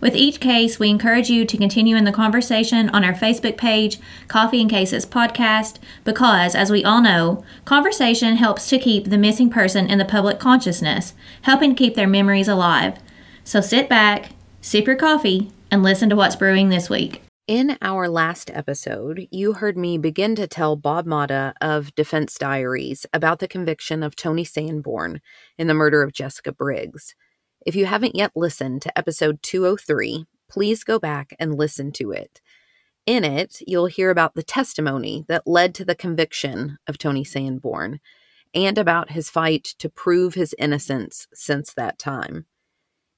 With each case, we encourage you to continue in the conversation on our Facebook page, Coffee and Cases Podcast, because, as we all know, conversation helps to keep the missing person in the public consciousness, helping keep their memories alive. So sit back, sip your coffee, and listen to what's brewing this week. In our last episode, you heard me begin to tell Bob Motta of Defense Diaries about the conviction of Tony Sanborn in the murder of Jessica Briggs. If you haven't yet listened to episode 203, please go back and listen to it. In it, you'll hear about the testimony that led to the conviction of Tony Sanborn and about his fight to prove his innocence since that time.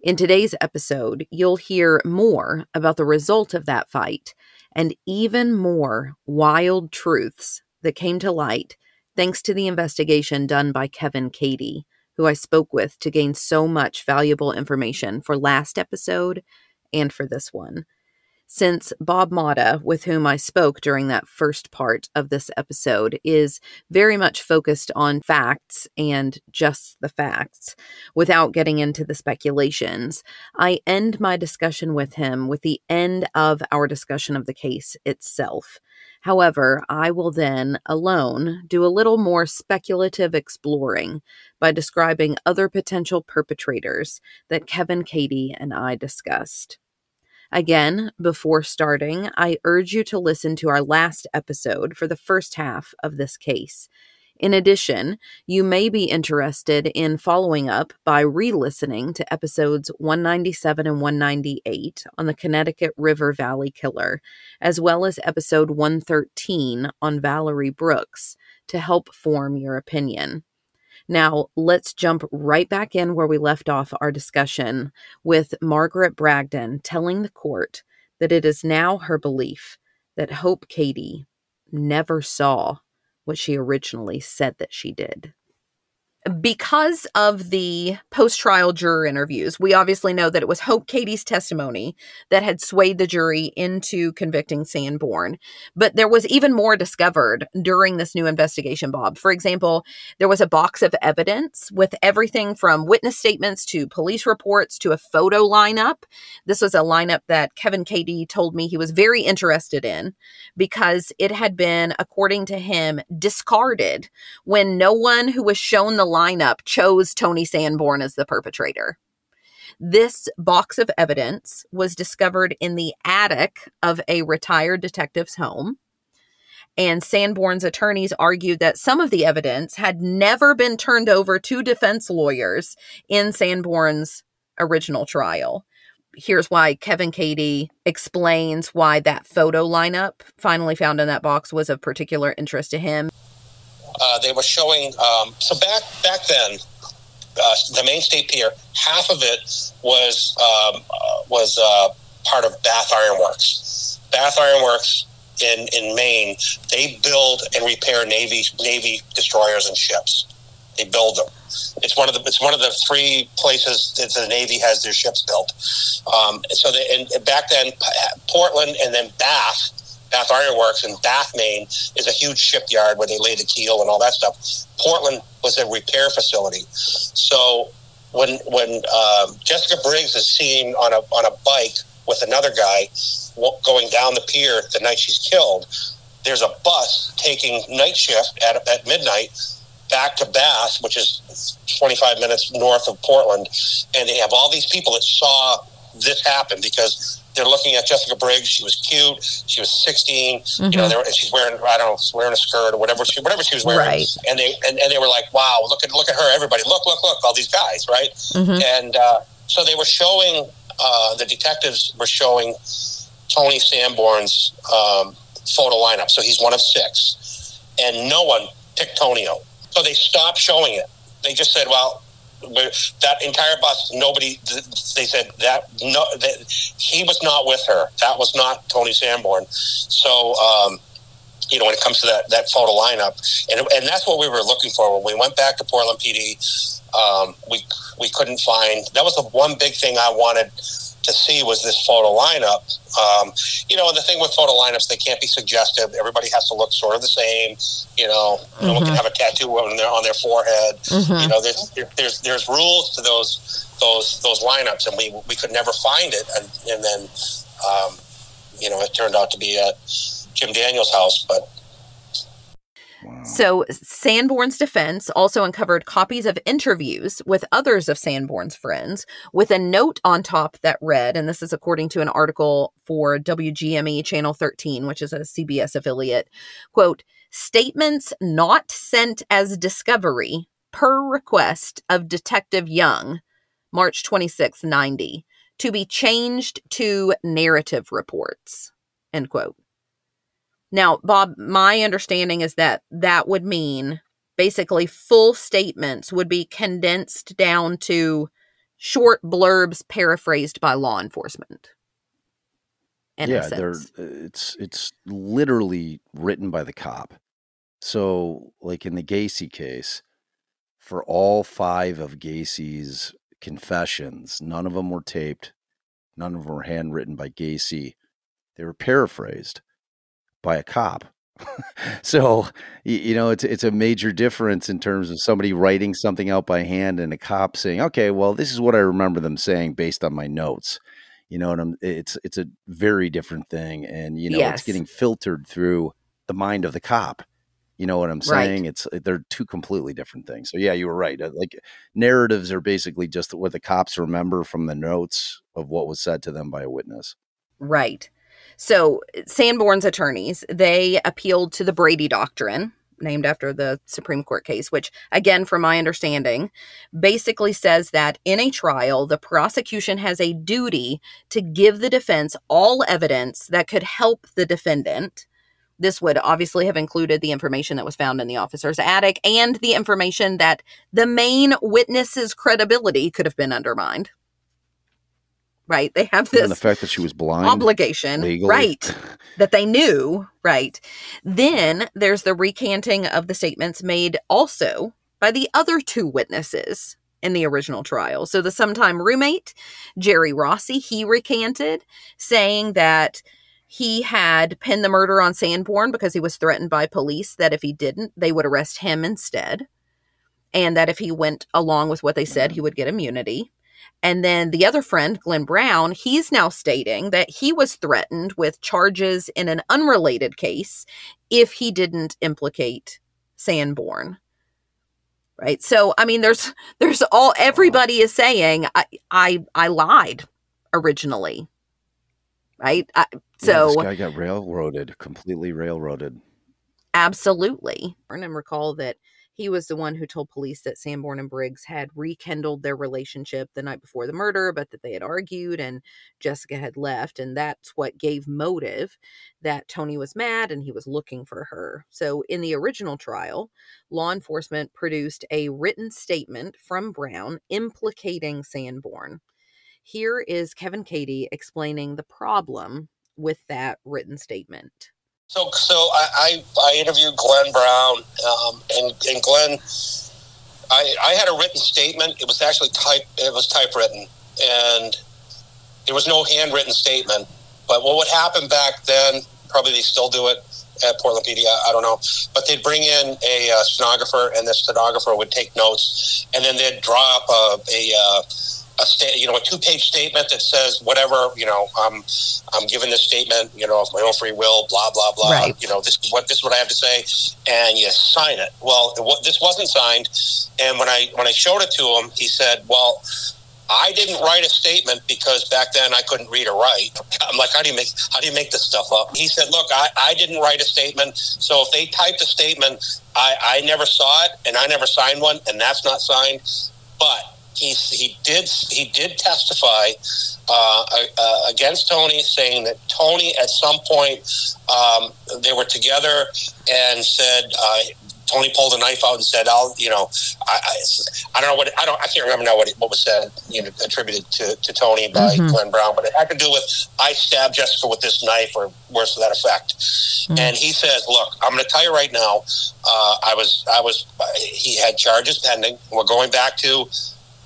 In today's episode, you'll hear more about the result of that fight and even more wild truths that came to light thanks to the investigation done by Kevin Cady who I spoke with to gain so much valuable information for last episode and for this one. Since Bob Motta, with whom I spoke during that first part of this episode, is very much focused on facts and just the facts, without getting into the speculations, I end my discussion with him with the end of our discussion of the case itself. However, I will then, alone, do a little more speculative exploring by describing other potential perpetrators that Kevin Cady, and I discussed. Again, before starting, I urge you to listen to our last episode for the first half of this case. In addition, you may be interested in following up by re listening to episodes 197 and 198 on the Connecticut River Valley Killer, as well as episode 113 on Valerie Brooks to help form your opinion. Now, let's jump right back in where we left off our discussion with Margaret Bragdon telling the court that it is now her belief that Hope Cady never saw what she originally said that she did because of the post trial juror interviews, we obviously know that it was Hope Cady's testimony that had swayed the jury into convicting Sanborn. But there was even more discovered during this new investigation, Bob. For example, there was a box of evidence with everything from witness statements to police reports to a photo lineup. This was a lineup that Kevin Cady told me he was very interested in because it had been, according to him, discarded when no one who was shown the lineup chose Tony Sanborn as the perpetrator. This box of evidence was discovered in the attic of a retired detective's home. And Sanborn's attorneys argued that some of the evidence had never been turned over to defense lawyers in Sanborn's original trial. Here's why Kevin Cady explains why that photo lineup finally found in that box was of particular interest to him. Uh, they were showing. Um, so back back then, uh, the Maine State Pier, half of it was um, uh, was uh, part of Bath Ironworks. Bath Ironworks in in Maine, they build and repair navy navy destroyers and ships. They build them. It's one of the it's one of the three places that the Navy has their ships built. Um, so they, and back then, Portland and then Bath Bath Iron Works in Bath, Maine, is a huge shipyard where they lay the keel and all that stuff. Portland was a repair facility. So when when um, Jessica Briggs is seen on a on a bike with another guy going down the pier the night she's killed, there's a bus taking night shift at at midnight back to Bath, which is 25 minutes north of Portland, and they have all these people that saw this happen because they're looking at Jessica Briggs. She was cute. She was 16. Mm-hmm. You know, mm-hmm. were, she's wearing I don't know, wearing a skirt or whatever she whatever she was wearing. Right. And they and, and they were like, wow, look at look at her, everybody, look look look, all these guys, right? Mm-hmm. And uh, so they were showing uh, the detectives were showing Tony Sanborn's um, photo lineup. So he's one of six, and no one picked Tonio. So they stopped showing it. They just said, well, that entire bus, nobody. They said that no, that he was not with her. That was not Tony Sanborn. So um, you know, when it comes to that, that photo lineup. And, and that's what we were looking for. When we went back to Portland PD, um, we, we couldn't find, that was the one big thing I wanted to see was this photo lineup. Um, you know, and the thing with photo lineups, they can't be suggestive. Everybody has to look sort of the same. You know, mm-hmm. no one can have a tattoo on their on their forehead. Mm-hmm. You know, there's there's there's rules to those those those lineups, and we we could never find it. And and then, um, you know, it turned out to be at Jim Daniels' house, but so, Sanborn's defense also uncovered copies of interviews with others of Sanborn's friends with a note on top that read, and this is according to an article for WGME Channel 13, which is a CBS affiliate, quote, statements not sent as discovery per request of Detective Young, March 26, 90, to be changed to narrative reports, end quote. Now, Bob, my understanding is that that would mean basically full statements would be condensed down to short blurbs paraphrased by law enforcement. yeah, they're uh, it's it's literally written by the cop. So, like in the Gacy case, for all five of Gacy's confessions, none of them were taped, none of them were handwritten by Gacy. They were paraphrased by a cop. so you know it's it's a major difference in terms of somebody writing something out by hand and a cop saying, "Okay, well, this is what I remember them saying based on my notes." You know, and I'm, it's it's a very different thing, and you know, yes. it's getting filtered through the mind of the cop. You know what I'm saying? Right. It's they're two completely different things. So yeah, you were right. Uh, like narratives are basically just what the cops remember from the notes of what was said to them by a witness. Right. So, Sanborn's attorneys, they appealed to the Brady Doctrine, named after the Supreme Court case, which, again, from my understanding, basically says that in a trial, the prosecution has a duty to give the defense all evidence that could help the defendant. This would obviously have included the information that was found in the officer's attic and the information that the main witness's credibility could have been undermined right? They have this and the fact that she was blind obligation, legally. right? that they knew, right? Then there's the recanting of the statements made also by the other two witnesses in the original trial. So the sometime roommate, Jerry Rossi, he recanted, saying that he had pinned the murder on Sanborn because he was threatened by police that if he didn't, they would arrest him instead. And that if he went along with what they said, he would get immunity. And then the other friend, Glenn Brown, he's now stating that he was threatened with charges in an unrelated case if he didn't implicate Sanborn. Right. So I mean there's there's all everybody is saying I I I lied originally. Right? I, so yeah, this guy got railroaded, completely railroaded. Absolutely. And recall that he was the one who told police that Sanborn and Briggs had rekindled their relationship the night before the murder, but that they had argued and Jessica had left. And that's what gave motive that Tony was mad and he was looking for her. So, in the original trial, law enforcement produced a written statement from Brown implicating Sanborn. Here is Kevin Cady explaining the problem with that written statement. So, so I, I, I interviewed Glenn Brown, um, and, and Glenn, I, I had a written statement. It was actually type, it was typewritten, and there was no handwritten statement. But what would happen back then, probably they still do it at Portland PD, I, I don't know, but they'd bring in a uh, stenographer, and the stenographer would take notes, and then they'd draw up a, a uh, a sta- you know a two page statement that says whatever you know I'm I'm giving this statement you know of my own free will blah blah blah right. you know this is what this is what I have to say and you sign it well it, this wasn't signed and when I when I showed it to him he said well I didn't write a statement because back then I couldn't read or write. I'm like, how do you make how do you make this stuff up? He said, look, I, I didn't write a statement. So if they typed a statement, I, I never saw it and I never signed one and that's not signed. But he, he did he did testify uh, uh, against Tony, saying that Tony at some point um, they were together and said uh, Tony pulled a knife out and said, "I'll, you know, I, I, I don't know what I don't I can't remember now what what was said, you know, attributed to, to Tony by mm-hmm. Glenn Brown, but it had to do with I stabbed Jessica with this knife or worse to that effect." Mm-hmm. And he says, "Look, I'm going to tell you right now, uh, I was I was he had charges pending. We're going back to."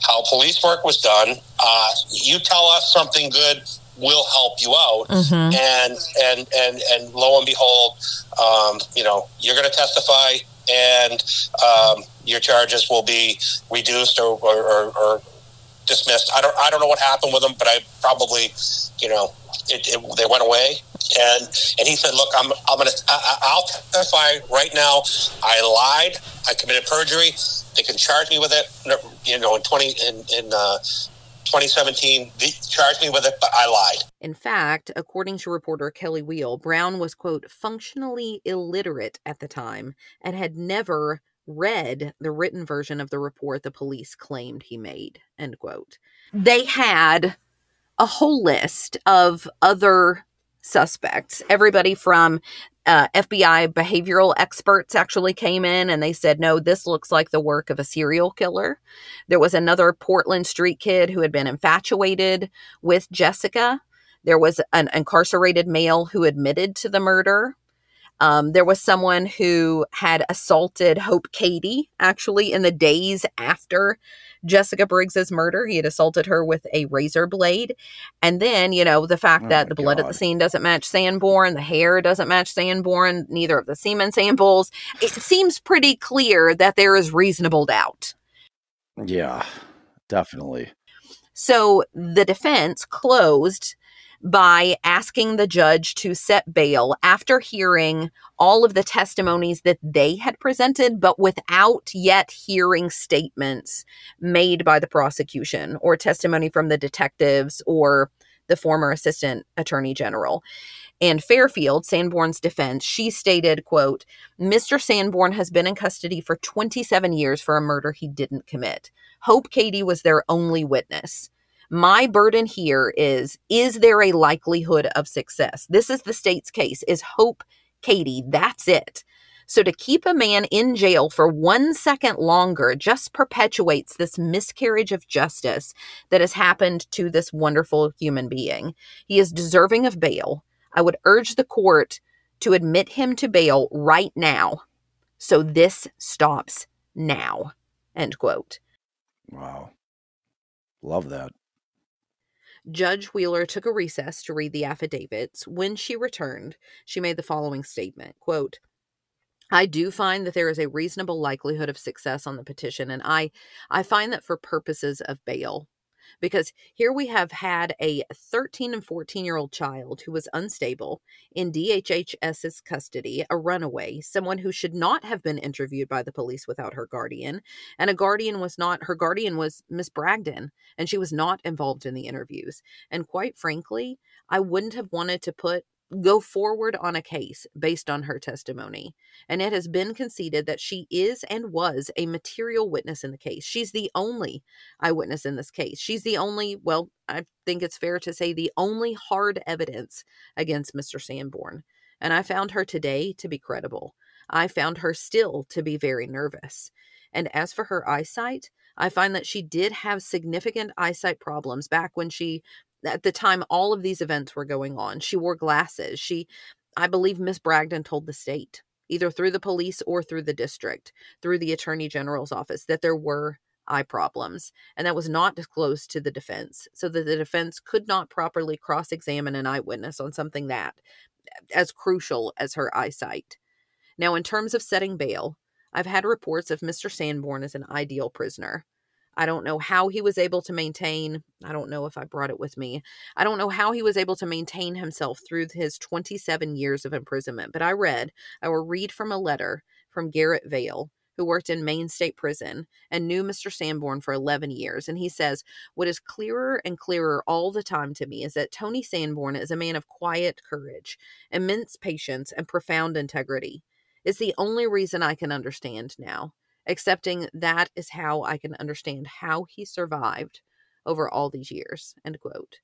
How police work was done. Uh, you tell us something good, will help you out. Mm-hmm. And and and and lo and behold, um, you know, you're going to testify, and um, your charges will be reduced or, or, or, dismissed. I don't I don't know what happened with them, but I probably, you know, it, it, they went away. And and he said, "Look, I'm I'm gonna I, I'll testify right now. I lied. I committed perjury. They can charge me with it. You know, in twenty in in uh, 2017 charged me with it, but I lied. In fact, according to reporter Kelly Wheel, Brown was, quote, functionally illiterate at the time and had never read the written version of the report the police claimed he made, end quote. They had a whole list of other suspects, everybody from uh, FBI behavioral experts actually came in and they said, no, this looks like the work of a serial killer. There was another Portland street kid who had been infatuated with Jessica. There was an incarcerated male who admitted to the murder. Um, there was someone who had assaulted Hope Cady actually in the days after Jessica Briggs's murder. He had assaulted her with a razor blade. And then, you know, the fact oh that the blood God. at the scene doesn't match Sanborn, the hair doesn't match Sanborn, neither of the semen samples. It seems pretty clear that there is reasonable doubt. Yeah, definitely. So the defense closed by asking the judge to set bail after hearing all of the testimonies that they had presented, but without yet hearing statements made by the prosecution or testimony from the detectives or the former assistant attorney general. Amy Fairfield, Sanborn's defense, she stated, quote, Mr. Sanborn has been in custody for 27 years for a murder he didn't commit. Hope Cady was their only witness. My burden here is is there a likelihood of success? This is the state's case. Is Hope Cady, That's it. So to keep a man in jail for one second longer just perpetuates this miscarriage of justice that has happened to this wonderful human being. He is deserving of bail. I would urge the court to admit him to bail right now. So this stops now. End quote. Wow. Love that. Judge Wheeler took a recess to read the affidavits. When she returned, she made the following statement quote, I do find that there is a reasonable likelihood of success on the petition, and I, I find that for purposes of bail, because here we have had a 13 and 14 year old child who was unstable in DHHS's custody, a runaway, someone who should not have been interviewed by the police without her guardian. And a guardian was not, her guardian was Miss Bragdon, and she was not involved in the interviews. And quite frankly, I wouldn't have wanted to put go forward on a case based on her testimony. And it has been conceded that she is and was a material witness in the case. She's the only eyewitness in this case. She's the only, well, I think it's fair to say, the only hard evidence against Mr. Sanborn. And I found her today to be credible. I found her still to be very nervous. And as for her eyesight, I find that she did have significant eyesight problems back when she at the time all of these events were going on. She wore glasses. She, I believe Miss Bragdon told the state, either through the police or through the district, through the attorney general's office, that there were eye problems. And that was not disclosed to the defense, so that the defense could not properly cross examine an eyewitness on something that as crucial as her eyesight. Now, in terms of setting bail, I've had reports of Mr. Sanborn as an ideal prisoner. I don't know how he was able to maintain, I don't know if I brought it with me. I don't know how he was able to maintain himself through his 27 years of imprisonment, but I read, I will read from a letter from Garrett Vale, who worked in Maine State Prison and knew Mr. Sanborn for 11 years. And he says, What is clearer and clearer all the time to me is that Tony Sanborn is a man of quiet courage, immense patience, and profound integrity. It's the only reason I can understand now accepting that is how I can understand how he survived over all these years. End quote.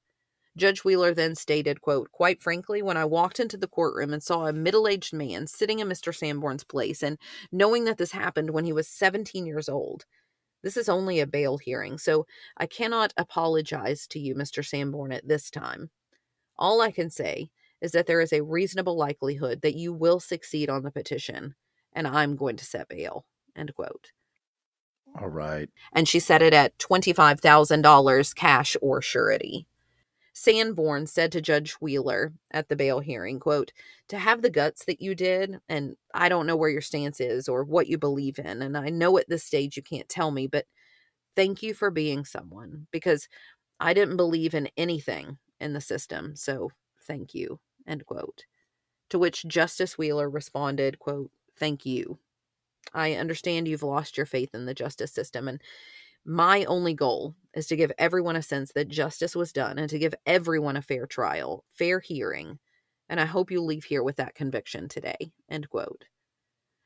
Judge Wheeler then stated, quote, Quite frankly, when I walked into the courtroom and saw a middle-aged man sitting in Mr. Sanborn's place and knowing that this happened when he was 17 years old, this is only a bail hearing, so I cannot apologize to you, Mr. Sanborn, at this time. All I can say is that there is a reasonable likelihood that you will succeed on the petition, and I'm going to set bail. End quote. All right. And she set it at $25,000 cash or surety. Sanborn said to Judge Wheeler at the bail hearing, quote, to have the guts that you did, and I don't know where your stance is or what you believe in, and I know at this stage you can't tell me, but thank you for being someone because I didn't believe in anything in the system, so thank you, end quote. To which Justice Wheeler responded, quote, thank you. I understand you've lost your faith in the justice system, and my only goal is to give everyone a sense that justice was done and to give everyone a fair trial, fair hearing. And I hope you leave here with that conviction today. End quote.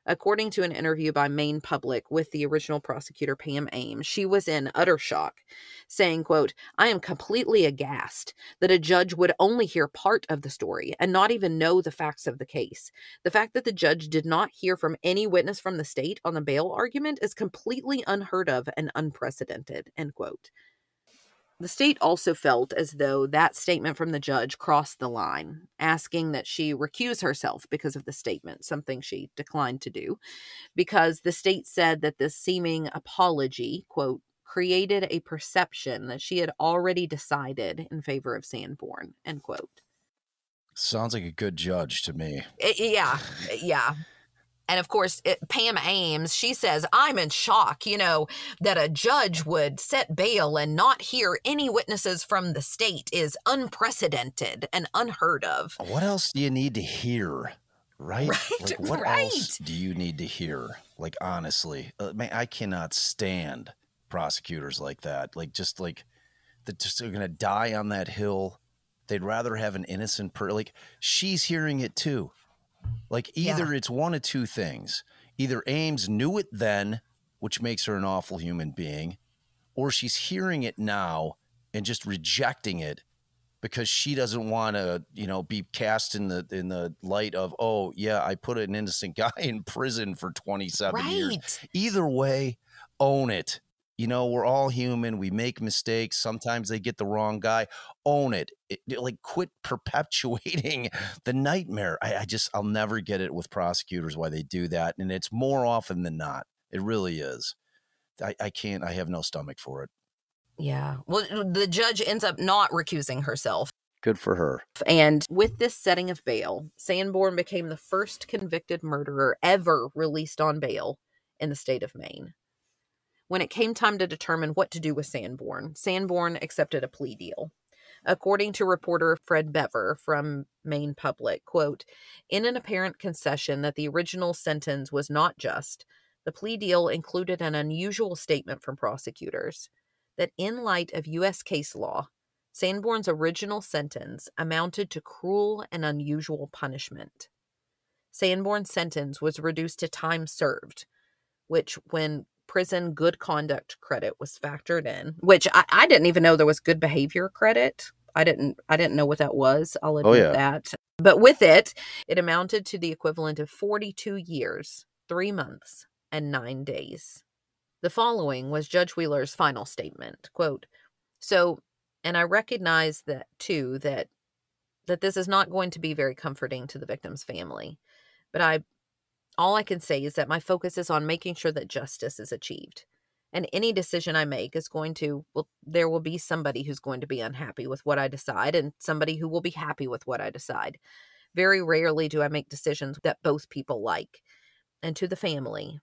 According to an interview by Maine Public with the original prosecutor Pam Ames, she was in utter shock, saying, quote, I am completely aghast that a judge would only hear part of the story and not even know the facts of the case. The fact that the judge did not hear from any witness from the state on the bail argument is completely unheard of and unprecedented, end quote. The state also felt as though that statement from the judge crossed the line, asking that she recuse herself because of the statement, something she declined to do, because the state said that this seeming apology, quote, created a perception that she had already decided in favor of Sanborn, end quote. Sounds like a good judge to me. It, yeah, eh, yeah. And of course, it, Pam Ames, she says, I'm in shock, you know, that a judge would set bail and not hear any witnesses from the state is unprecedented and unheard of. What else do you need to hear? Right? right like, what right. else do you need to hear? Like, honestly, uh, man, I cannot stand prosecutors like that. Like, just like, they're just going to die on that hill. They'd rather have an innocent person. Like, she's hearing it too like either yeah. it's one of two things. Either Ames knew it then, which makes her an awful human being, or she's hearing it now and just rejecting it because she doesn't want to, you know, be cast in the in the light of, oh yeah, I put an innocent guy in prison for 27 right. years. Either way, own it. You know, we're all human. We make mistakes. Sometimes they get the wrong guy. Own it. it like, quit perpetuating the nightmare. I, I just, I'll never get it with prosecutors why they do that. And it's more often than not. It really is. I, I can't, I have no stomach for it. Yeah. Well, the judge ends up not recusing herself. Good for her. And with this setting of bail, Sanborn became the first convicted murderer ever released on bail in the state of Maine. When it came time to determine what to do with Sanborn, Sanborn accepted a plea deal. According to reporter Fred Bever from Maine Public, quote, in an apparent concession that the original sentence was not just, the plea deal included an unusual statement from prosecutors that in light of U.S. case law, Sanborn's original sentence amounted to cruel and unusual punishment. Sanborn's sentence was reduced to time served, which, when prison good conduct credit was factored in, which I, I didn't even know there was good behavior credit. I didn't I didn't know what that was. I'll oh, admit oh, yeah. that. But with it, it amounted to the equivalent of 42 years, 3 months, and 9 days. The following was Judge Wheeler's final statement. Quote, "So, and I recognize that too that that this is not going to be very comforting to the victim's family, but I all I can say is that my focus is on making sure that justice is achieved. And any decision I make is going to, well, there will be somebody who's going to be unhappy with what I decide and somebody who will be happy with what I decide. Very rarely do I make decisions that both people like. And to the family,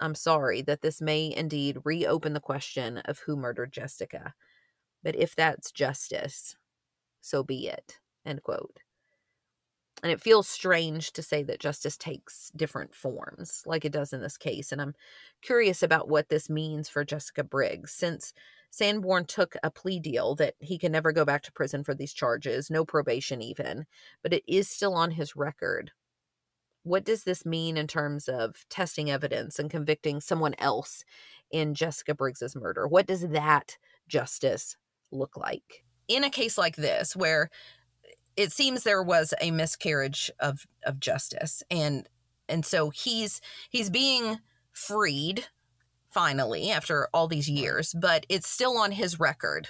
I'm sorry that this may indeed reopen the question of who murdered Jessica. But if that's justice, so be it. End quote. And it feels strange to say that justice takes different forms, like it does in this case. And I'm curious about what this means for Jessica Briggs, since Sanborn took a plea deal that he can never go back to prison for these charges, no probation even, but it is still on his record. What does this mean in terms of testing evidence and convicting someone else in Jessica Briggs's murder? What does that justice look like? in a case like this where it seems there was a miscarriage of of justice and and so he's he's being freed finally after all these years but it's still on his record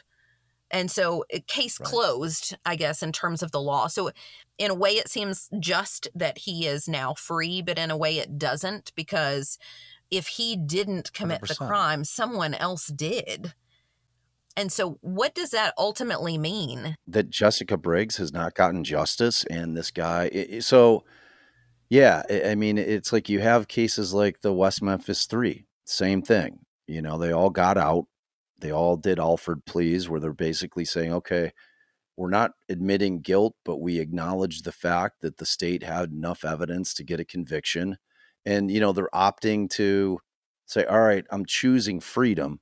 and so uh, case right. closed i guess in terms of the law so in a way it seems just that he is now free but in a way it doesn't because if he didn't commit 100%. the crime someone else did and so, what does that ultimately mean? That Jessica Briggs has not gotten justice, and this guy. so, yeah, I mean, it's like you have cases like the West Memphis Three, same thing. You know, they all got out. They all did Alford pleas, where they're basically saying, okay, we're not admitting guilt, but we acknowledge the fact that the state had enough evidence to get a conviction. And, you know, they're opting to say, all right, I'm choosing freedom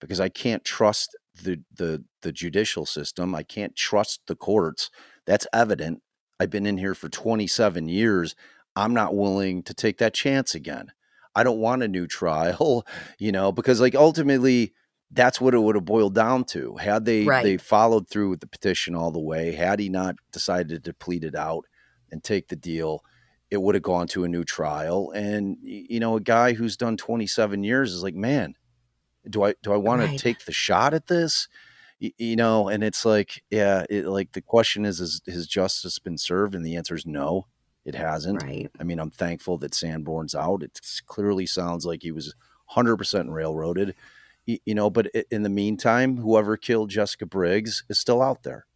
because I can't trust the the the judicial system. I can't trust the courts. That's evident. I've been in here for 27 years. I'm not willing to take that chance again. I don't want a new trial, you know, because like ultimately that's what it would have boiled down to. Had they right. they followed through with the petition all the way, had he not decided to plead it out and take the deal, it would have gone to a new trial. And you know, a guy who's done 27 years is like, man, do I do I want right. to take the shot at this? You, you know, and it's like, yeah, it, like the question is, is has justice been served? And the answer is no, it hasn't. Right. I mean, I'm thankful that Sanborn's out. It clearly sounds like he was 100% railroaded. You, you know, but in the meantime, whoever killed Jessica Briggs is still out there.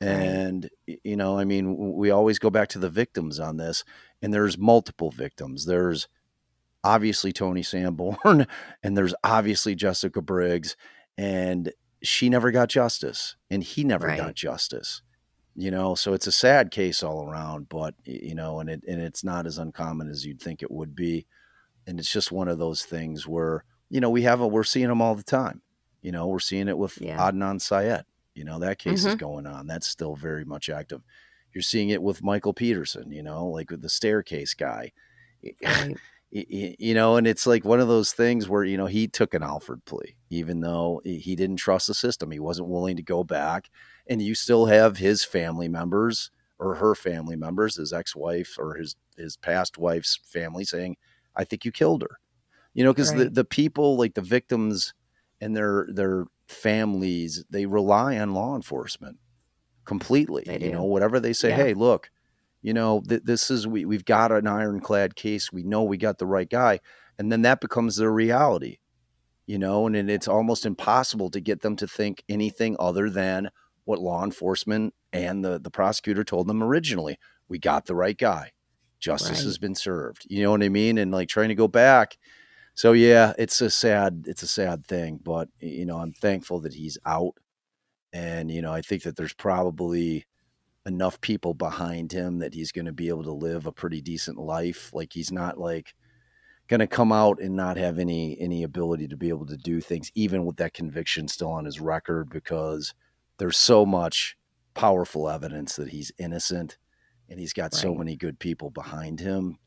And, you know, I mean, we always go back to the victims on this, and there's multiple victims. There's obviously Tony Sanborn and there's obviously Jessica Briggs and she never got justice and he never right. got justice. You know, so it's a sad case all around, but you know, and it and it's not as uncommon as you'd think it would be. And it's just one of those things where, you know, we have a we're seeing them all the time. You know, we're seeing it with yeah. Adnan Syed. You know, that case mm-hmm. is going on. That's still very much active. You're seeing it with Michael Peterson, you know, like with the staircase guy. Right you know, and it's like one of those things where, you know, he took an Alford plea, even though he didn't trust the system. He wasn't willing to go back. And you still have his family members or her family members, his ex wife or his, his past wife's family saying, I think you killed her. You know, because right. the, the people, like the victims and their their families, they rely on law enforcement completely. You know, whatever they say, yeah. hey, look, you know, th- this is we we've got an ironclad case. We know we got the right guy, and then that becomes their reality. You know, and, and it's almost impossible to get them to think anything other than what law enforcement and the the prosecutor told them originally. We got the right guy. Justice right. has been served. You know what I mean? And like trying to go back. So yeah, it's a sad it's a sad thing, but you know, I'm thankful that he's out. And you know, I think that there's probably enough people behind him that he's going to be able to live a pretty decent life. Like he's not like going to come out and not have any any ability to be able to do things even with that conviction still on his record because there's so much powerful evidence that he's innocent and he's got right. so many good people behind him,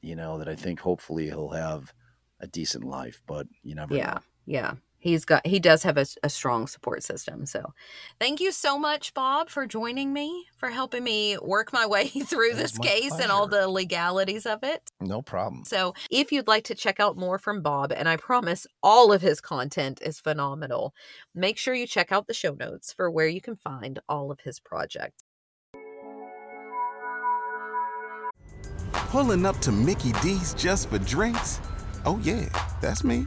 you know, that I think hopefully he'll have a decent life, but you never yeah. know. Yeah he's got he does have a, a, strong support system so thank you so much bob for joining me for helping me work my way through this case pleasure. and all the legalities of it. No problem. So if you'd like to check out more from bob and i promise all of his content is phenomenal make sure you check out the show notes for where you can find all of his projects. Pulling up to mickey d's just for drinks? Oh yeah that's me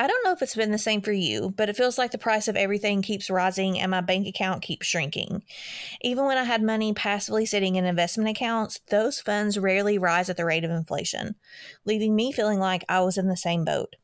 I don't know if it's been the same for you, but it feels like the price of everything keeps rising and my bank account keeps shrinking. Even when I had money passively sitting in investment accounts, those funds rarely rise at the rate of inflation, leaving me feeling like I was in the same boat.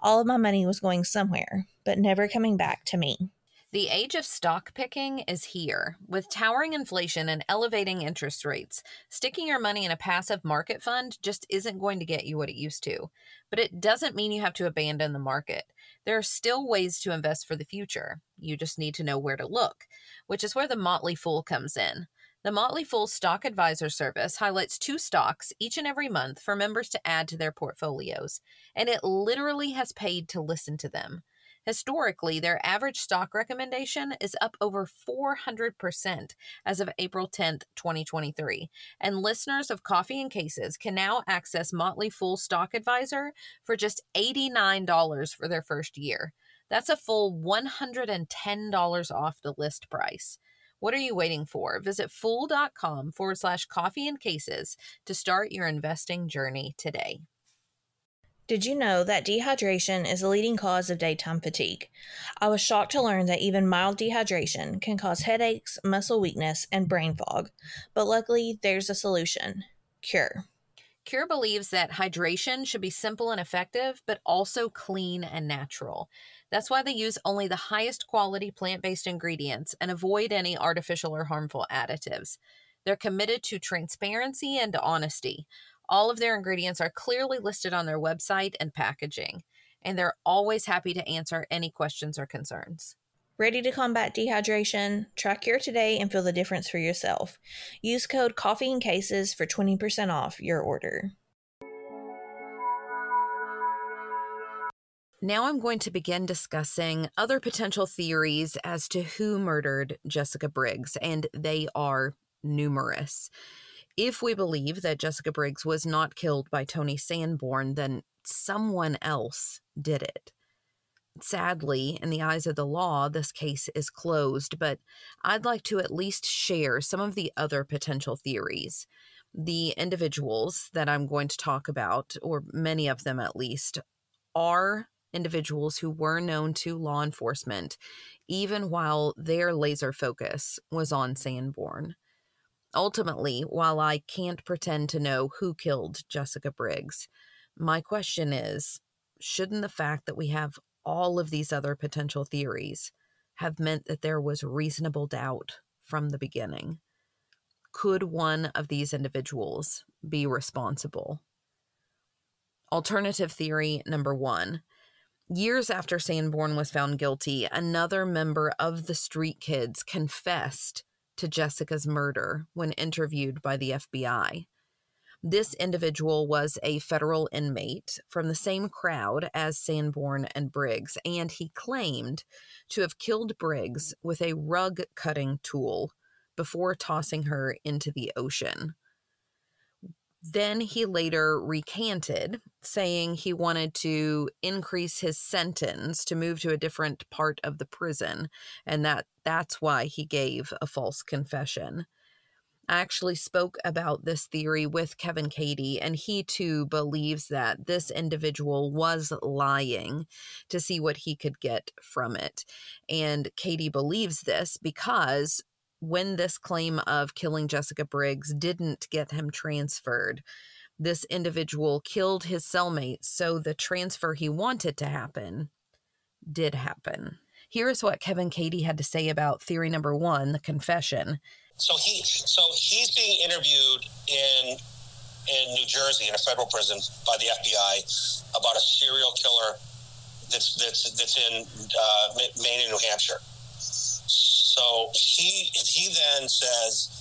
All of my money was going somewhere, but never coming back to me. The age of stock picking is here. With towering inflation and elevating interest rates, sticking your money in a passive market fund just isn't going to get you what it used to. But it doesn't mean you have to abandon the market. There are still ways to invest for the future. You just need to know where to look, which is where the Motley Fool comes in. The Motley Fool Stock Advisor Service highlights two stocks each and every month for members to add to their portfolios, and it literally has paid to listen to them. Historically, their average stock recommendation is up over 400% as of April 10th, 2023. And listeners of Coffee and Cases can now access Motley Fool Stock Advisor for just $89 for their first year. That's a full $110 off the list price. What are you waiting for? Visit fool.com forward slash coffee and cases to start your investing journey today. Did you know that dehydration is a leading cause of daytime fatigue? I was shocked to learn that even mild dehydration can cause headaches, muscle weakness, and brain fog. But luckily, there's a solution Cure. Cure believes that hydration should be simple and effective, but also clean and natural. That's why they use only the highest quality plant based ingredients and avoid any artificial or harmful additives. They're committed to transparency and honesty. All of their ingredients are clearly listed on their website and packaging, and they're always happy to answer any questions or concerns. Ready to combat dehydration? Try Cure today and feel the difference for yourself. Use code Coffee and Cases for 20% off your order. Now I'm going to begin discussing other potential theories as to who murdered Jessica Briggs, and they are numerous. If we believe that Jessica Briggs was not killed by Tony Sanborn, then someone else did it. Sadly, in the eyes of the law, this case is closed, but I'd like to at least share some of the other potential theories. The individuals that I'm going to talk about, or many of them at least, are individuals who were known to law enforcement, even while their laser focus was on Sanborn. Ultimately, while I can't pretend to know who killed Jessica Briggs, my question is shouldn't the fact that we have all of these other potential theories have meant that there was reasonable doubt from the beginning? Could one of these individuals be responsible? Alternative theory number one. Years after Sanborn was found guilty, another member of the Street Kids confessed to Jessica's murder when interviewed by the FBI. This individual was a federal inmate from the same crowd as Sanborn and Briggs, and he claimed to have killed Briggs with a rug cutting tool before tossing her into the ocean. Then he later recanted, saying he wanted to increase his sentence to move to a different part of the prison, and that that's why he gave a false confession. I actually spoke about this theory with Kevin Cady, and he too believes that this individual was lying to see what he could get from it. And Cady believes this because when this claim of killing Jessica Briggs didn't get him transferred, this individual killed his cellmate, so the transfer he wanted to happen did happen. Here's what Kevin Cady had to say about theory number one, the confession. So he so he's being interviewed in in New Jersey in a federal prison by the FBI about a serial killer that's that's that's in uh, Maine and New Hampshire. So he he then says,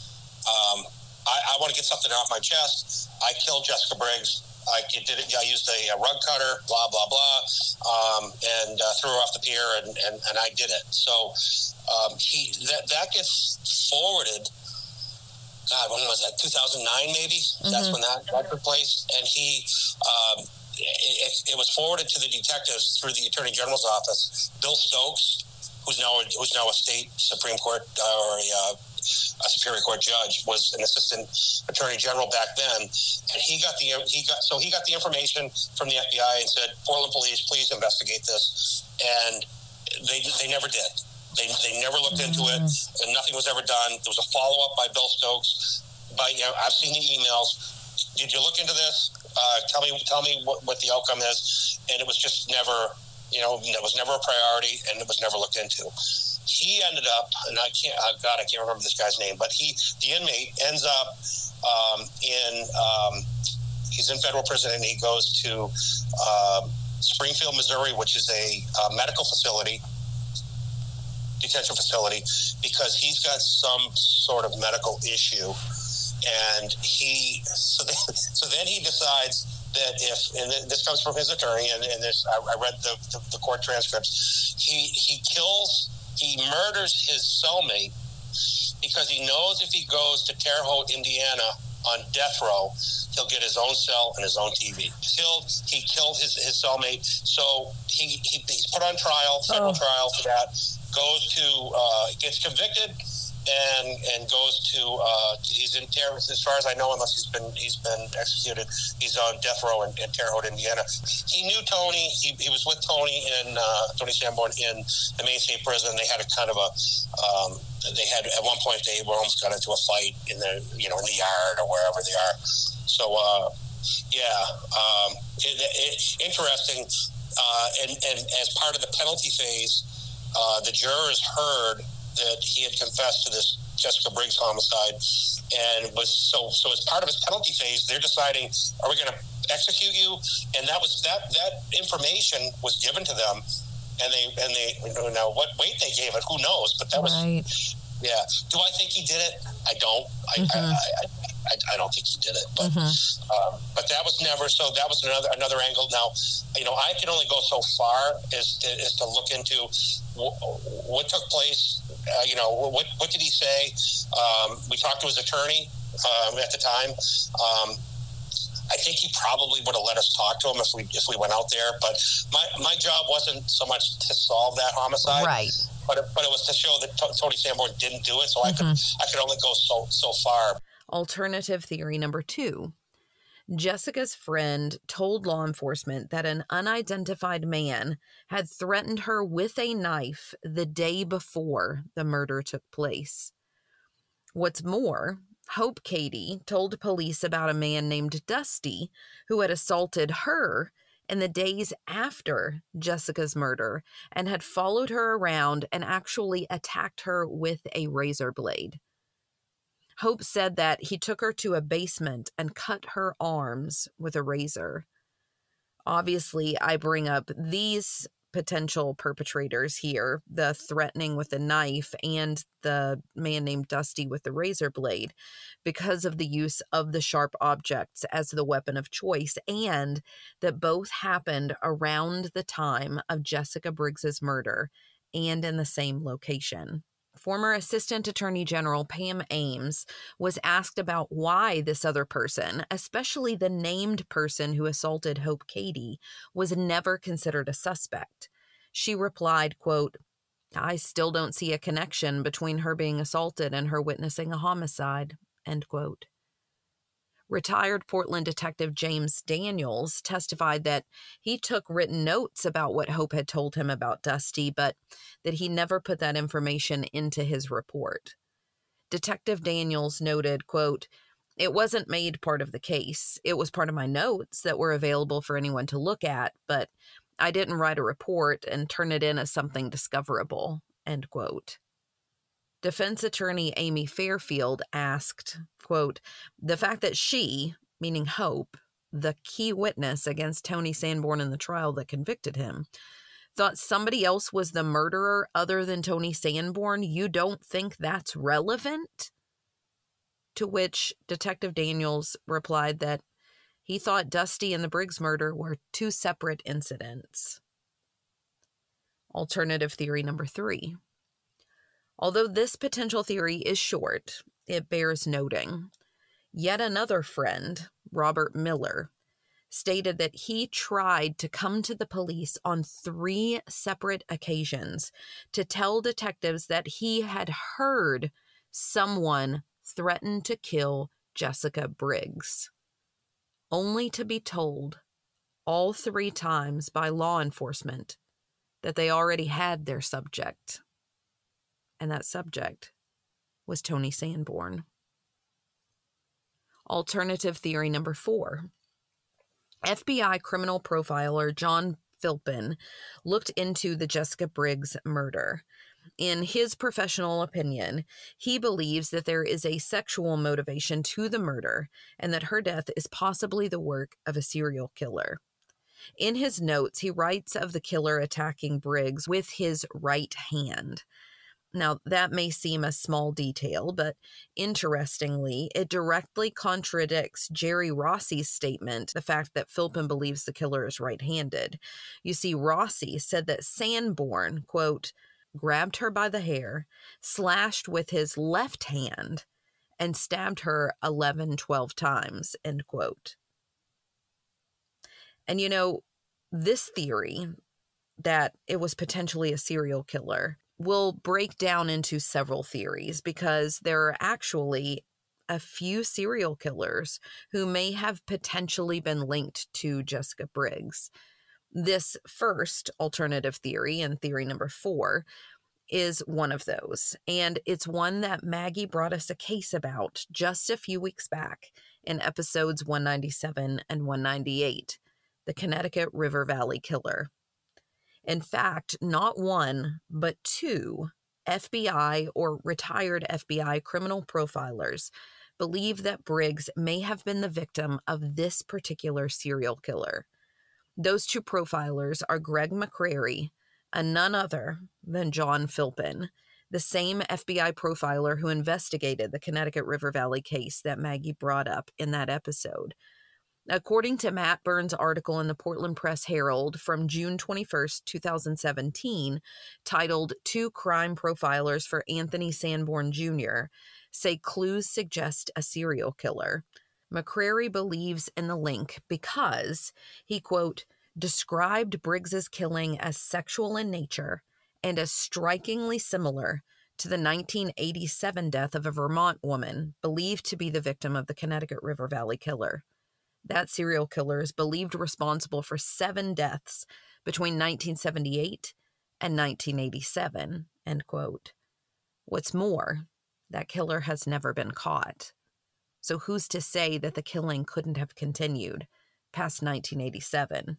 um, I, I want to get something off my chest. I killed Jessica Briggs. I did it. I used a, rug cutter, blah blah blah, um, and uh, threw her off the pier, and, and, and I did it. So um, he that that gets forwarded. God, when was that? 2009, maybe. Mm-hmm. That's when that, that took place. And he, um, it, it, was forwarded to the detectives through the Attorney General's office. Bill Stokes, who's now who's now a state Supreme Court uh, or a, uh, a, Superior Court judge, was an assistant attorney general back then, and he got the he got so he got the information from the FBI and said, Portland Police, please investigate this, and they they never did. They, they never looked into it, mm. and nothing was ever done. There was a follow up by Bill Stokes. By you know, I've seen the emails. Did you look into this? Uh, tell me tell me what, what the outcome is, and it was just never you know, that was never a priority and it was never looked into. He ended up, and I can't, oh God, I can't remember this guy's name, but he, the inmate, ends up um, in, um, he's in federal prison and he goes to uh, Springfield, Missouri, which is a uh, medical facility detention facility because he's got some sort of medical issue and he so then, so then he decides that if and this comes from his attorney and, and this I, I read the, the, the, court transcripts. He he kills he murders his cellmate because he knows if he goes to Terre Haute, Indiana on death row he'll get his own cell and his own TV killed he killed his, his cellmate. So he, he he's put on trial federal oh. trial for that. Goes to uh, gets convicted and and goes to uh, he's in Terre as far as I know unless he's been he's been executed he's on death row in, in Terre Haute Indiana. He knew Tony he, he was with Tony in uh, Tony Sanborn in the Maine State Prison they had a kind of a um, they had at one point they were almost got into a fight in the you know in the yard or wherever they are. So uh, yeah um, it, it, interesting uh, and and as part of the penalty phase uh, the jurors heard that he had confessed to this Jessica Briggs homicide, and was so so as part of his penalty phase, they're deciding are we going to execute you? And that was that that information was given to them, and they and they you know what weight they gave it, who knows? But that was yeah. Do I think he did it? I don't. I, mm-hmm. I, I, I, I, don't think he did it, but mm-hmm. um, but that was never. So that was another another angle. Now, you know, I can only go so far as as to look into w- what took place. Uh, you know, what what did he say? Um, we talked to his attorney um, at the time. Um, I think he probably would have let us talk to him if we if we went out there. But my, my job wasn't so much to solve that homicide, right? But it, but it was to show that T- Tony Sanborn didn't do it. So mm-hmm. I could I could only go so so far. Alternative theory number two Jessica's friend told law enforcement that an unidentified man had threatened her with a knife the day before the murder took place. What's more, Hope Cady told police about a man named Dusty who had assaulted her in the days after Jessica's murder and had followed her around and actually attacked her with a razor blade. Hope said that he took her to a basement and cut her arms with a razor. Obviously, I bring up these potential perpetrators here the threatening with a knife and the man named Dusty with the razor blade because of the use of the sharp objects as the weapon of choice, and that both happened around the time of Jessica Briggs's murder and in the same location. Former Assistant Attorney General Pam Ames was asked about why this other person, especially the named person who assaulted Hope Cady, was never considered a suspect. She replied, quote, I still don't see a connection between her being assaulted and her witnessing a homicide, end quote. Retired Portland detective James Daniels testified that he took written notes about what Hope had told him about Dusty, but that he never put that information into his report. Detective Daniels noted, quote, it wasn't made part of the case. It was part of my notes that were available for anyone to look at, but I didn't write a report and turn it in as something discoverable. End quote. Defense attorney Amy Fairfield asked, quote, the fact that she, meaning Hope, the key witness against Tony Sanborn in the trial that convicted him, thought somebody else was the murderer other than Tony Sanborn, you don't think that's relevant? To which Detective Daniels replied that he thought Dusty and the Briggs murder were two separate incidents. Alternative theory number three Although this potential theory is short, it bears noting. Yet another friend, Robert Miller, stated that he tried to come to the police on three separate occasions to tell detectives that he had heard someone threaten to kill Jessica Briggs, only to be told all three times by law enforcement that they already had their subject and that subject was Tony Sanborn. Alternative theory number four FBI criminal profiler John Philpin, looked into the Jessica Briggs murder. In his professional opinion, he believes that there is a sexual motivation to the murder and that her death is possibly the work of a serial killer. In his notes, he writes of the killer attacking Briggs with his right hand. Now, that may seem a small detail, but interestingly, it directly contradicts Jerry Rossi's statement, the fact that Philpin believes the killer is right handed. You see, Rossi said that Sanborn, quote, grabbed her by the hair, slashed with his left hand, and stabbed her 11, 12 times, end quote. And you know, this theory that it was potentially a serial killer will break down into several theories because there are actually a few serial killers who may have potentially been linked to Jessica Briggs. This first alternative theory, and theory number four, is one of those. And it's one that Maggie brought us a case about just a few weeks back in episodes 197 and 198 the Connecticut River Valley Killer. In fact, not one, but two FBI or retired FBI criminal profilers believe that Briggs may have been the victim of this particular serial killer. Those two profilers are Greg McCrary and none other than John Philpin, the same FBI profiler who investigated the Connecticut River Valley case that Maggie brought up in that episode. According to Matt Byrne's article in the Portland Press Herald from June 21st, 2017, titled Two Crime Profilers for Anthony Sanborn Jr., say clues suggest a serial killer. McCrary believes in the link because he, quote, described Briggs's killing as sexual in nature and as strikingly similar to the 1987 death of a Vermont woman believed to be the victim of the Connecticut River Valley killer. That serial killer is believed responsible for seven deaths between 1978 and 1987. End quote. What's more, that killer has never been caught. So who's to say that the killing couldn't have continued past 1987?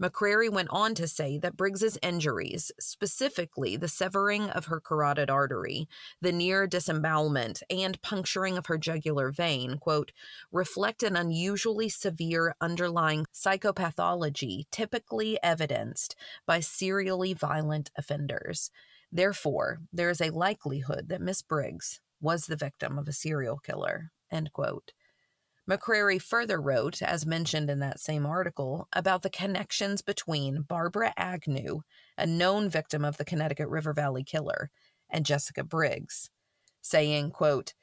McCrary went on to say that Briggs's injuries, specifically the severing of her carotid artery, the near disembowelment, and puncturing of her jugular vein, quote, reflect an unusually severe underlying psychopathology typically evidenced by serially violent offenders. Therefore, there is a likelihood that Miss Briggs was the victim of a serial killer, end quote. McCrary further wrote, as mentioned in that same article, about the connections between Barbara Agnew, a known victim of the Connecticut River Valley killer, and Jessica Briggs, saying, quote,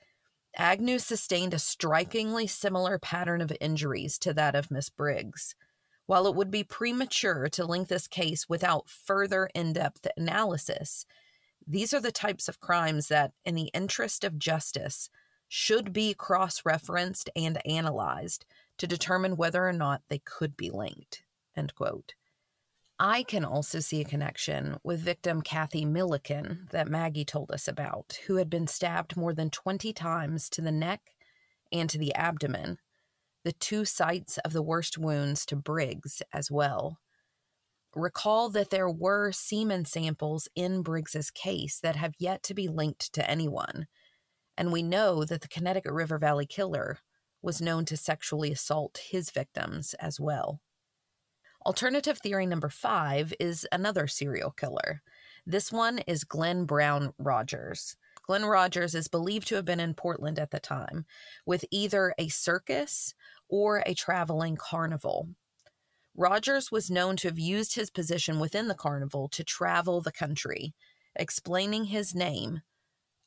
Agnew sustained a strikingly similar pattern of injuries to that of Miss Briggs. While it would be premature to link this case without further in depth analysis, these are the types of crimes that, in the interest of justice, should be cross referenced and analyzed to determine whether or not they could be linked. End quote. I can also see a connection with victim Cathy Millican that Maggie told us about, who had been stabbed more than 20 times to the neck and to the abdomen, the two sites of the worst wounds to Briggs as well. Recall that there were semen samples in Briggs's case that have yet to be linked to anyone and we know that the Connecticut River Valley killer was known to sexually assault his victims as well. Alternative theory number five is another serial killer. This one is Glenn Brown Rogers. Glenn Rogers is believed to have been in Portland at the time with either a circus or a traveling carnival. Rogers was known to have used his position within the carnival to travel the country, explaining his name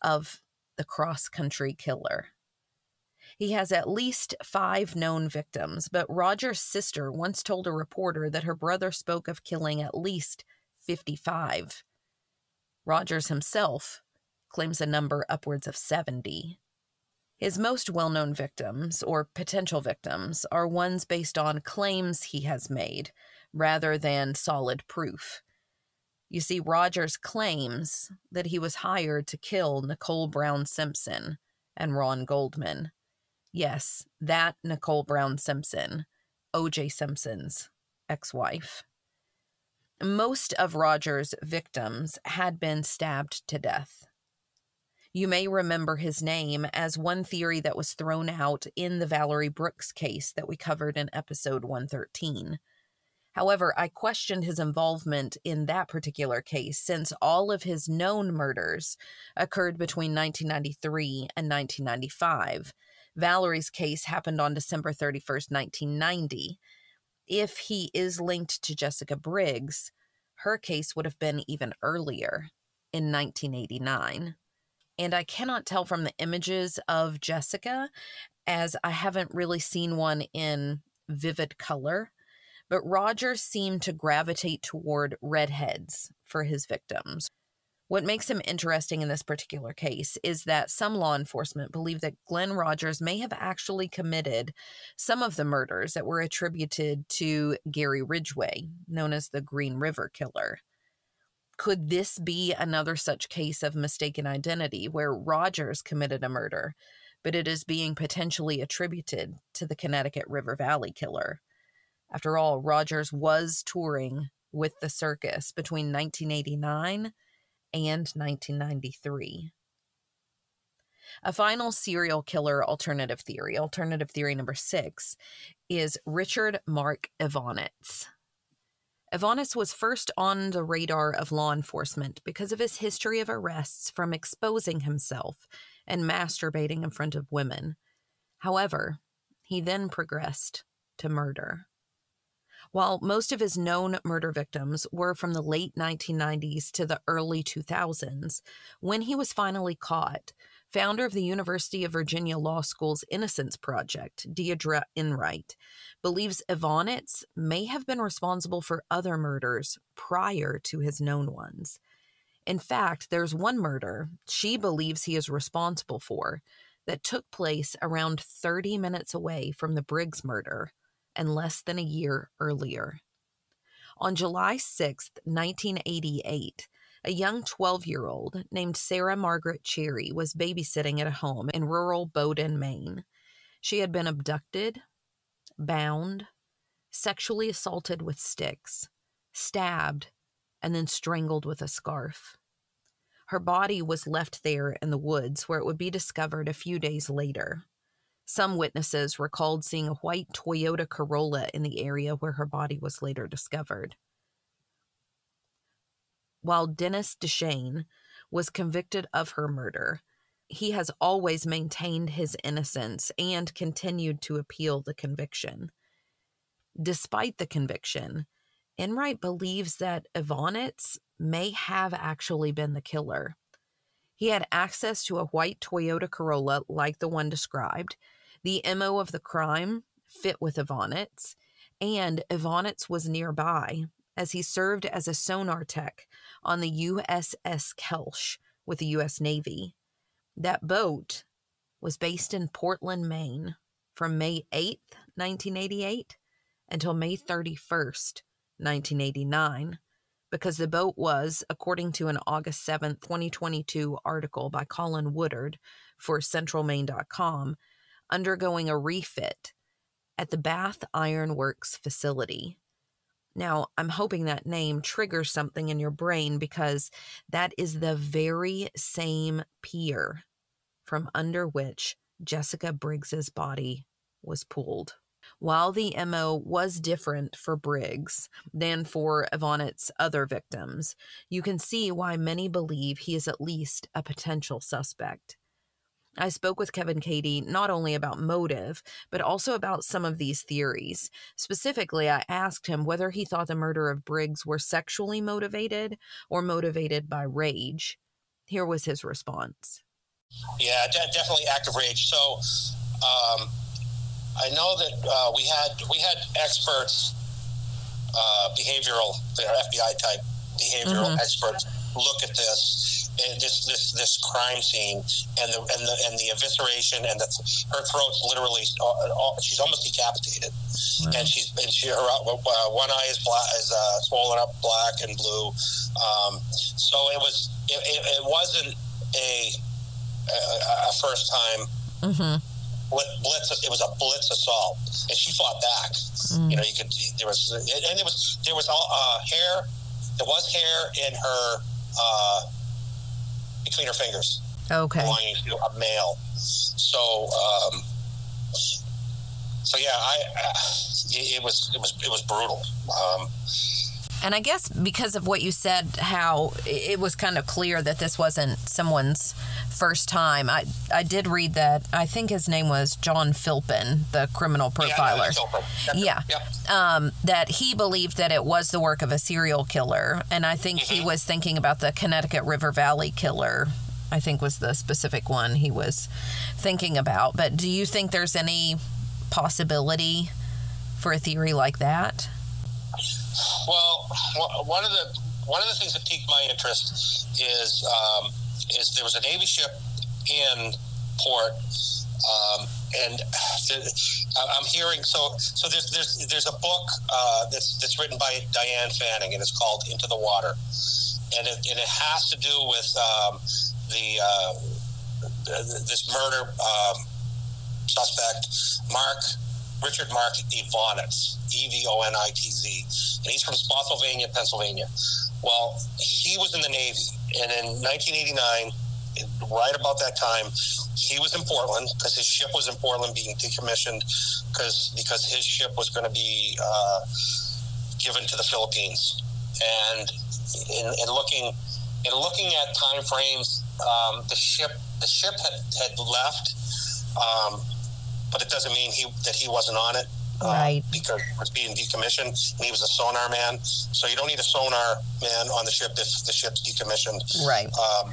of the cross country killer. He has at least five known victims, but Roger's sister once told a reporter that her brother spoke of killing at least 55. Rogers himself claims a number upwards of 70. His most well known victims, or potential victims, are ones based on claims he has made rather than solid proof. You see, Rogers claims that he was hired to kill Nicole Brown Simpson and Ron Goldman. Yes, that Nicole Brown Simpson, O.J. Simpson's ex wife. Most of Roger's victims had been stabbed to death. You may remember his name as one theory that was thrown out in the Valerie Brooks case that we covered in episode 113. However, I questioned his involvement in that particular case since all of his known murders occurred between 1993 and 1995. Valerie's case happened on December 31st, 1990. If he is linked to Jessica Briggs, her case would have been even earlier in 1989. And I cannot tell from the images of Jessica, as I haven't really seen one in vivid color but Roger seemed to gravitate toward redheads for his victims. What makes him interesting in this particular case is that some law enforcement believe that Glenn Rogers may have actually committed some of the murders that were attributed to Gary Ridgway, known as the Green River Killer. Could this be another such case of mistaken identity where Rogers committed a murder, but it is being potentially attributed to the Connecticut River Valley Killer? After all, Rogers was touring with the circus between 1989 and 1993. A final serial killer alternative theory, alternative theory number six, is Richard Mark Evonitz. Evonitz was first on the radar of law enforcement because of his history of arrests from exposing himself and masturbating in front of women. However, he then progressed to murder. While most of his known murder victims were from the late 1990s to the early 2000s, when he was finally caught, founder of the University of Virginia Law School's Innocence Project, Deirdre Enright, believes Evonitz may have been responsible for other murders prior to his known ones. In fact, there's one murder she believes he is responsible for that took place around 30 minutes away from the Briggs murder and less than a year earlier. On July 6, 1988, a young 12 year old named Sarah Margaret Cherry was babysitting at a home in rural Bowdoin, Maine. She had been abducted, bound, sexually assaulted with sticks, stabbed, and then strangled with a scarf. Her body was left there in the woods where it would be discovered a few days later. Some witnesses recalled seeing a white Toyota Corolla in the area where her body was later discovered. While Dennis Dechaine was convicted of her murder, he has always maintained his innocence and continued to appeal the conviction. Despite the conviction, Enright believes that Evonitz may have actually been the killer. He had access to a white Toyota Corolla like the one described, the MO of the crime fit with Evonitz, and Evonitz was nearby as he served as a sonar tech on the USS Koelsch with the U.S. Navy. That boat was based in Portland, Maine from May 8th, 1988 until May 31st, 1989, because the boat was, according to an August 7th, 2022 article by Colin Woodard for CentralMaine.com, undergoing a refit at the Bath Iron Works facility. Now, I'm hoping that name triggers something in your brain because that is the very same pier from under which Jessica Briggs's body was pulled. While the MO was different for Briggs than for Evonitz's other victims, you can see why many believe he is at least a potential suspect. I spoke with Kevin Cady not only about motive, but also about some of these theories. Specifically, I asked him whether he thought the murder of Briggs were sexually motivated or motivated by rage. Here was his response. Yeah, de- definitely active rage. So, um, I know that uh, we had we had experts, uh, behavioral, FBI type behavioral mm-hmm. experts look at this this this this crime scene and the and the and the evisceration and the, her throat's literally uh, uh, she's almost decapitated right. and she's and she her uh, one eye is black is uh, swollen up black and blue um, so it was it, it, it wasn't a a, a first time mm-hmm blitz. It was a blitz assault, and she fought back. Mm. You know, you could there was and there was there was all uh, hair there was hair in her uh, between her fingers. Okay. Belonging to a male. So, um, so yeah, I, uh, it, it, was it was it was brutal. Um, and I guess because of what you said, how it was kind of clear that this wasn't someone's first time. I I did read that I think his name was John Philpin, the criminal profiler. Yeah, yeah. Um, that he believed that it was the work of a serial killer, and I think mm-hmm. he was thinking about the Connecticut River Valley killer. I think was the specific one he was thinking about. But do you think there's any possibility for a theory like that? Well, one of the one of the things that piqued my interest is um, is there was a Navy ship in port, um, and I'm hearing so so there's there's there's a book uh, that's that's written by Diane Fanning and it's called Into the Water, and it, and it has to do with um, the uh, this murder um, suspect Mark Richard Mark Evonitz, E V O N I T Z, and he's from Spotsylvania, Pennsylvania. Well, he was in the Navy, and in 1989, right about that time, he was in Portland because his ship was in Portland being decommissioned because because his ship was going to be uh, given to the Philippines. And in, in looking in looking at time frames, um, the ship the ship had, had left. Um, but it doesn't mean he that he wasn't on it. Uh, right. Because it's being decommissioned, and he was a sonar man. So you don't need a sonar man on the ship if the ship's decommissioned. Right. Um,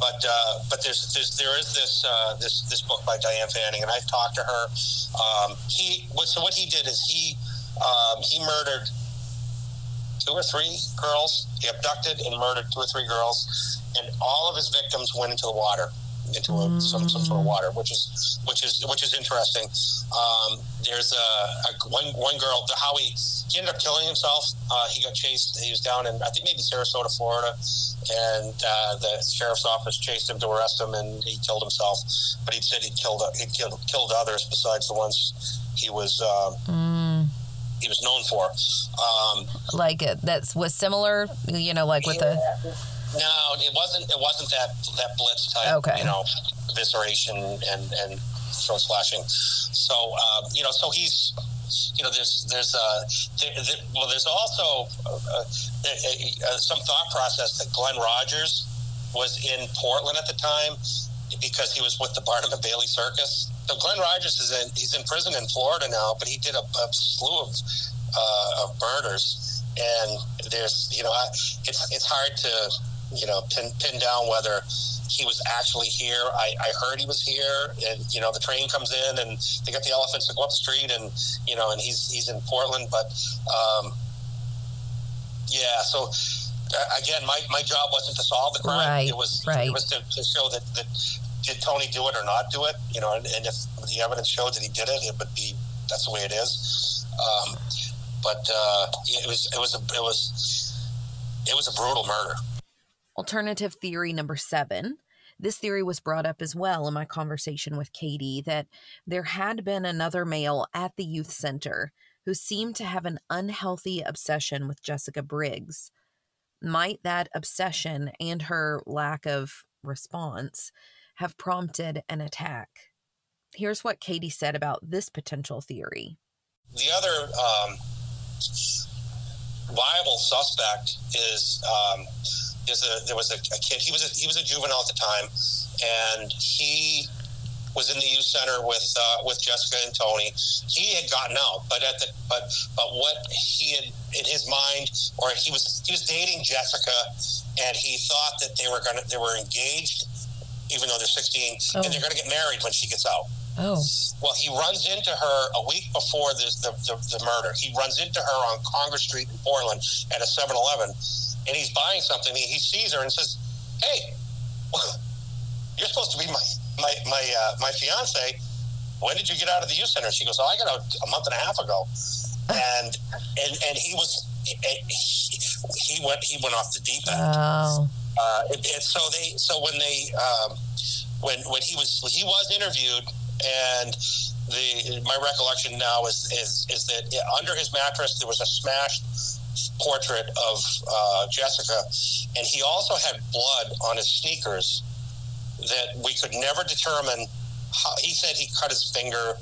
but uh, but there's, there's there is this uh, this this book by Diane Fanning, and I've talked to her. Um, he so what he did is he um, he murdered two or three girls. He abducted and murdered two or three girls, and all of his victims went into the water into a, some some sort of water, which is which is which is interesting. Um, there's a, a, one one girl, the how he, ended up killing himself. Uh, he got chased. He was down in I think maybe Sarasota, Florida, and uh, the sheriff's office chased him to arrest him, and he killed himself. But he said he killed he killed killed others besides the ones he was. Um, mm. He was known for, um, like it. That was similar, you know, like with the no, it wasn't. It wasn't that that blitz type. Okay. You know, evisceration and and throat slashing. So um, you know, so he's you know, there's there's uh, there, there, well, there's also uh, uh, uh, some thought process that Glenn Rogers was in Portland at the time because he was with the Barnum and Bailey Circus. So Glenn Rogers is in he's in prison in Florida now, but he did a, a slew of uh, of murders, and there's you know it's it's hard to you know, pin, pin down whether he was actually here. I, I heard he was here, and you know, the train comes in, and they get the elephants to go up the street, and you know, and he's he's in Portland, but um, yeah. So uh, again, my, my job wasn't to solve the crime. Right, it was right. it was to, to show that, that did Tony do it or not do it, you know, and, and, if the evidence showed that he did it, it would be that's the way it is. Um, but uh, it was it was a, it was it was a brutal murder. Alternative theory number seven. This theory was brought up as well in my conversation with Cady that there had been another male at the youth center who seemed to have an unhealthy obsession with Jessica Briggs. Might that obsession and her lack of response have prompted an attack? Here's what Cady said about this potential theory. The other um, viable suspect is um, is a, there was a, a kid. He was a, he was a juvenile at the time, and he was in the youth center with uh, with Jessica and Tony. He had gotten out, but at the but but what he had in his mind, or he was he was dating Jessica, and he thought that they were gonna they were engaged, even though they're sixteen, oh. and they're gonna get married when she gets out. Oh. Well, he runs into her a week before this, the, the, the murder. He runs into her on Congress Street in Portland at a 7 Eleven and he's buying something. He, he sees her and says, "Hey, you're supposed to be my my my uh, my fiance. When did you get out of the youth center?" She goes, "Oh, I got out a month and a half ago." and and and he was he, he went he went off the deep end. Oh. Uh, and, and, so they so when they um, when when he was he was interviewed and the my recollection now is is is that under his mattress there was a smashed portrait of uh, Jessica, and he also had blood on his sneakers that we could never determine. How, he said he cut his finger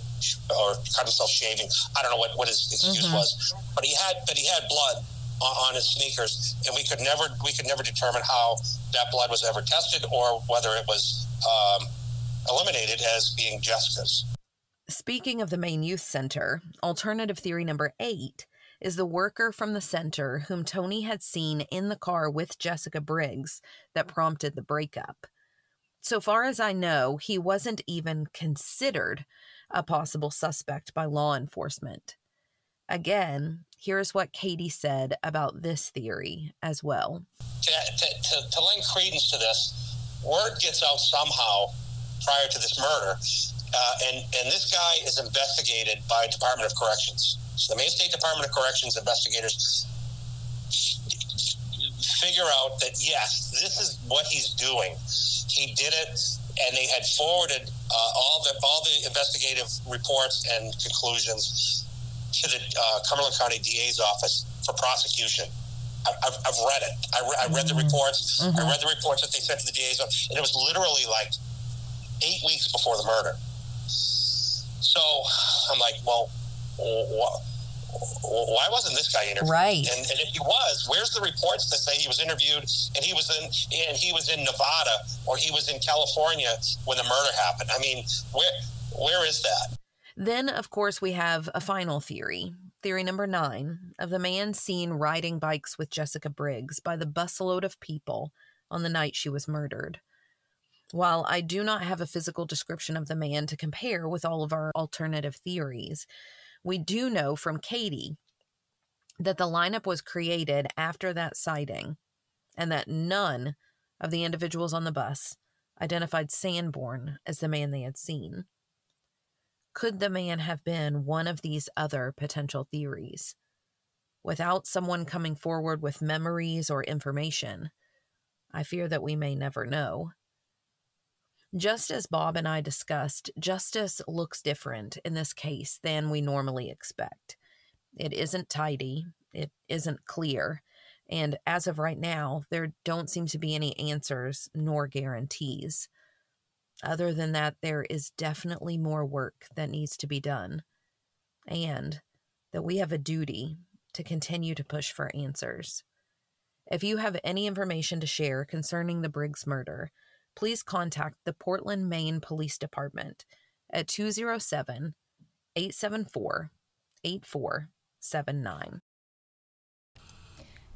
or cut himself shaving. I don't know what, what his excuse mm-hmm. was, but he had but he had blood on, on, his sneakers, and we could never we could never determine how that blood was ever tested or whether it was um, eliminated as being Jessica's. Speaking of the Maine Youth Center, alternative theory number eight is the worker from the center whom Tony had seen in the car with Jessica Briggs that prompted the breakup. So far as I know, he wasn't even considered a possible suspect by law enforcement. Again, here's what Cady said about this theory as well. To, to, to, to lend credence to this, word gets out somehow prior to this murder, uh, and, and this guy is investigated by Department of Corrections. So the Maine State Department of Corrections investigators figure out that yes, this is what he's doing. He did it, and they had forwarded uh, all the all the investigative reports and conclusions to the uh, Cumberland County DA's office for prosecution. I've, I've read it. I, re- I read the mm-hmm. reports. Mm-hmm. I read the reports that they sent to the DA's office, and it was literally like eight weeks before the murder. So I'm like, well, wh- why wasn't this guy interviewed? Right. And, and, if he was, where's the reports that say he was interviewed and he was in and he was in Nevada or he was in California when the murder happened? I mean, where where is that? Then, of course, we have a final theory. Theory number nine of the man seen riding bikes with Jessica Briggs by the busload of people on the night she was murdered. While I do not have a physical description of the man to compare with all of our alternative theories, we do know from Cady that the lineup was created after that sighting and that none of the individuals on the bus identified Sanborn as the man they had seen. Could the man have been one of these other potential theories? Without someone coming forward with memories or information, I fear that we may never know. Just as Bob and I discussed, justice looks different in this case than we normally expect. It isn't tidy, it isn't clear, and as of right now, there don't seem to be any answers nor guarantees. Other than that, there is definitely more work that needs to be done, and that we have a duty to continue to push for answers. If you have any information to share concerning the Briggs murder, please contact the Portland, Maine Police Department at 207 874 8479.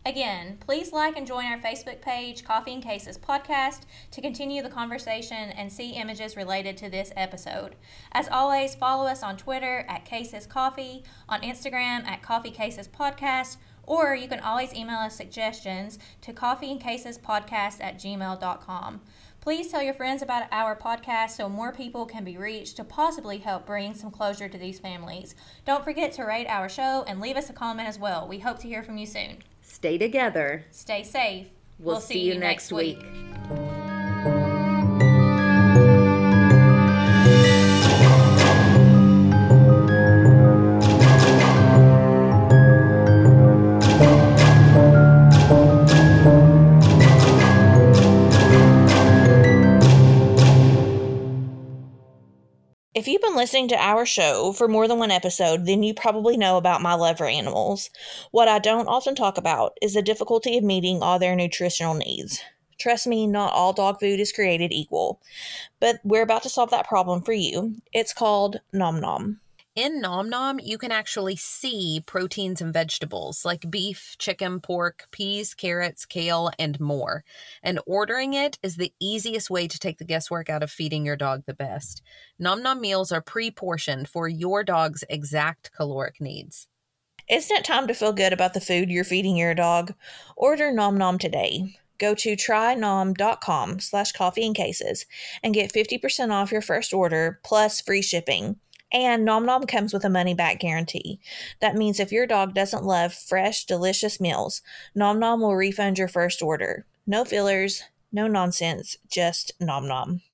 Again, please like and join our Facebook page, Coffee and Cases Podcast, to continue the conversation and see images related to this episode. As always, follow us on Twitter at Cases Coffee, on Instagram at Coffee Cases Podcast, or you can always email us suggestions to coffeeandcasespodcast at gmail.com. Please tell your friends about our podcast so more people can be reached to possibly help bring some closure to these families. Don't forget to rate our show and leave us a comment as well. We hope to hear from you soon. Stay together. Stay safe. We'll, we'll see, see, you next week. week. If you've been listening to our show for more than one episode, then you probably know about my love for animals. What I don't often talk about is the difficulty of meeting all their nutritional needs. Trust me, not all dog food is created equal, but we're about to solve that problem for you. It's called Nom Nom. In Nom Nom, you can actually see proteins and vegetables like beef, chicken, pork, peas, carrots, kale, and more. And ordering it is the easiest way to take the guesswork out of feeding your dog the best. Nom Nom meals are pre portioned for your dog's exact caloric needs. Isn't it time to feel good about the food you're feeding your dog? Order Nom Nom today. Go to trynom.com slash coffee and cases and get 50% off your first order plus free shipping. And Nom Nom comes with a money back guarantee. That means if your dog doesn't love fresh, delicious meals, Nom Nom will refund your first order. No fillers, no nonsense, just Nom Nom.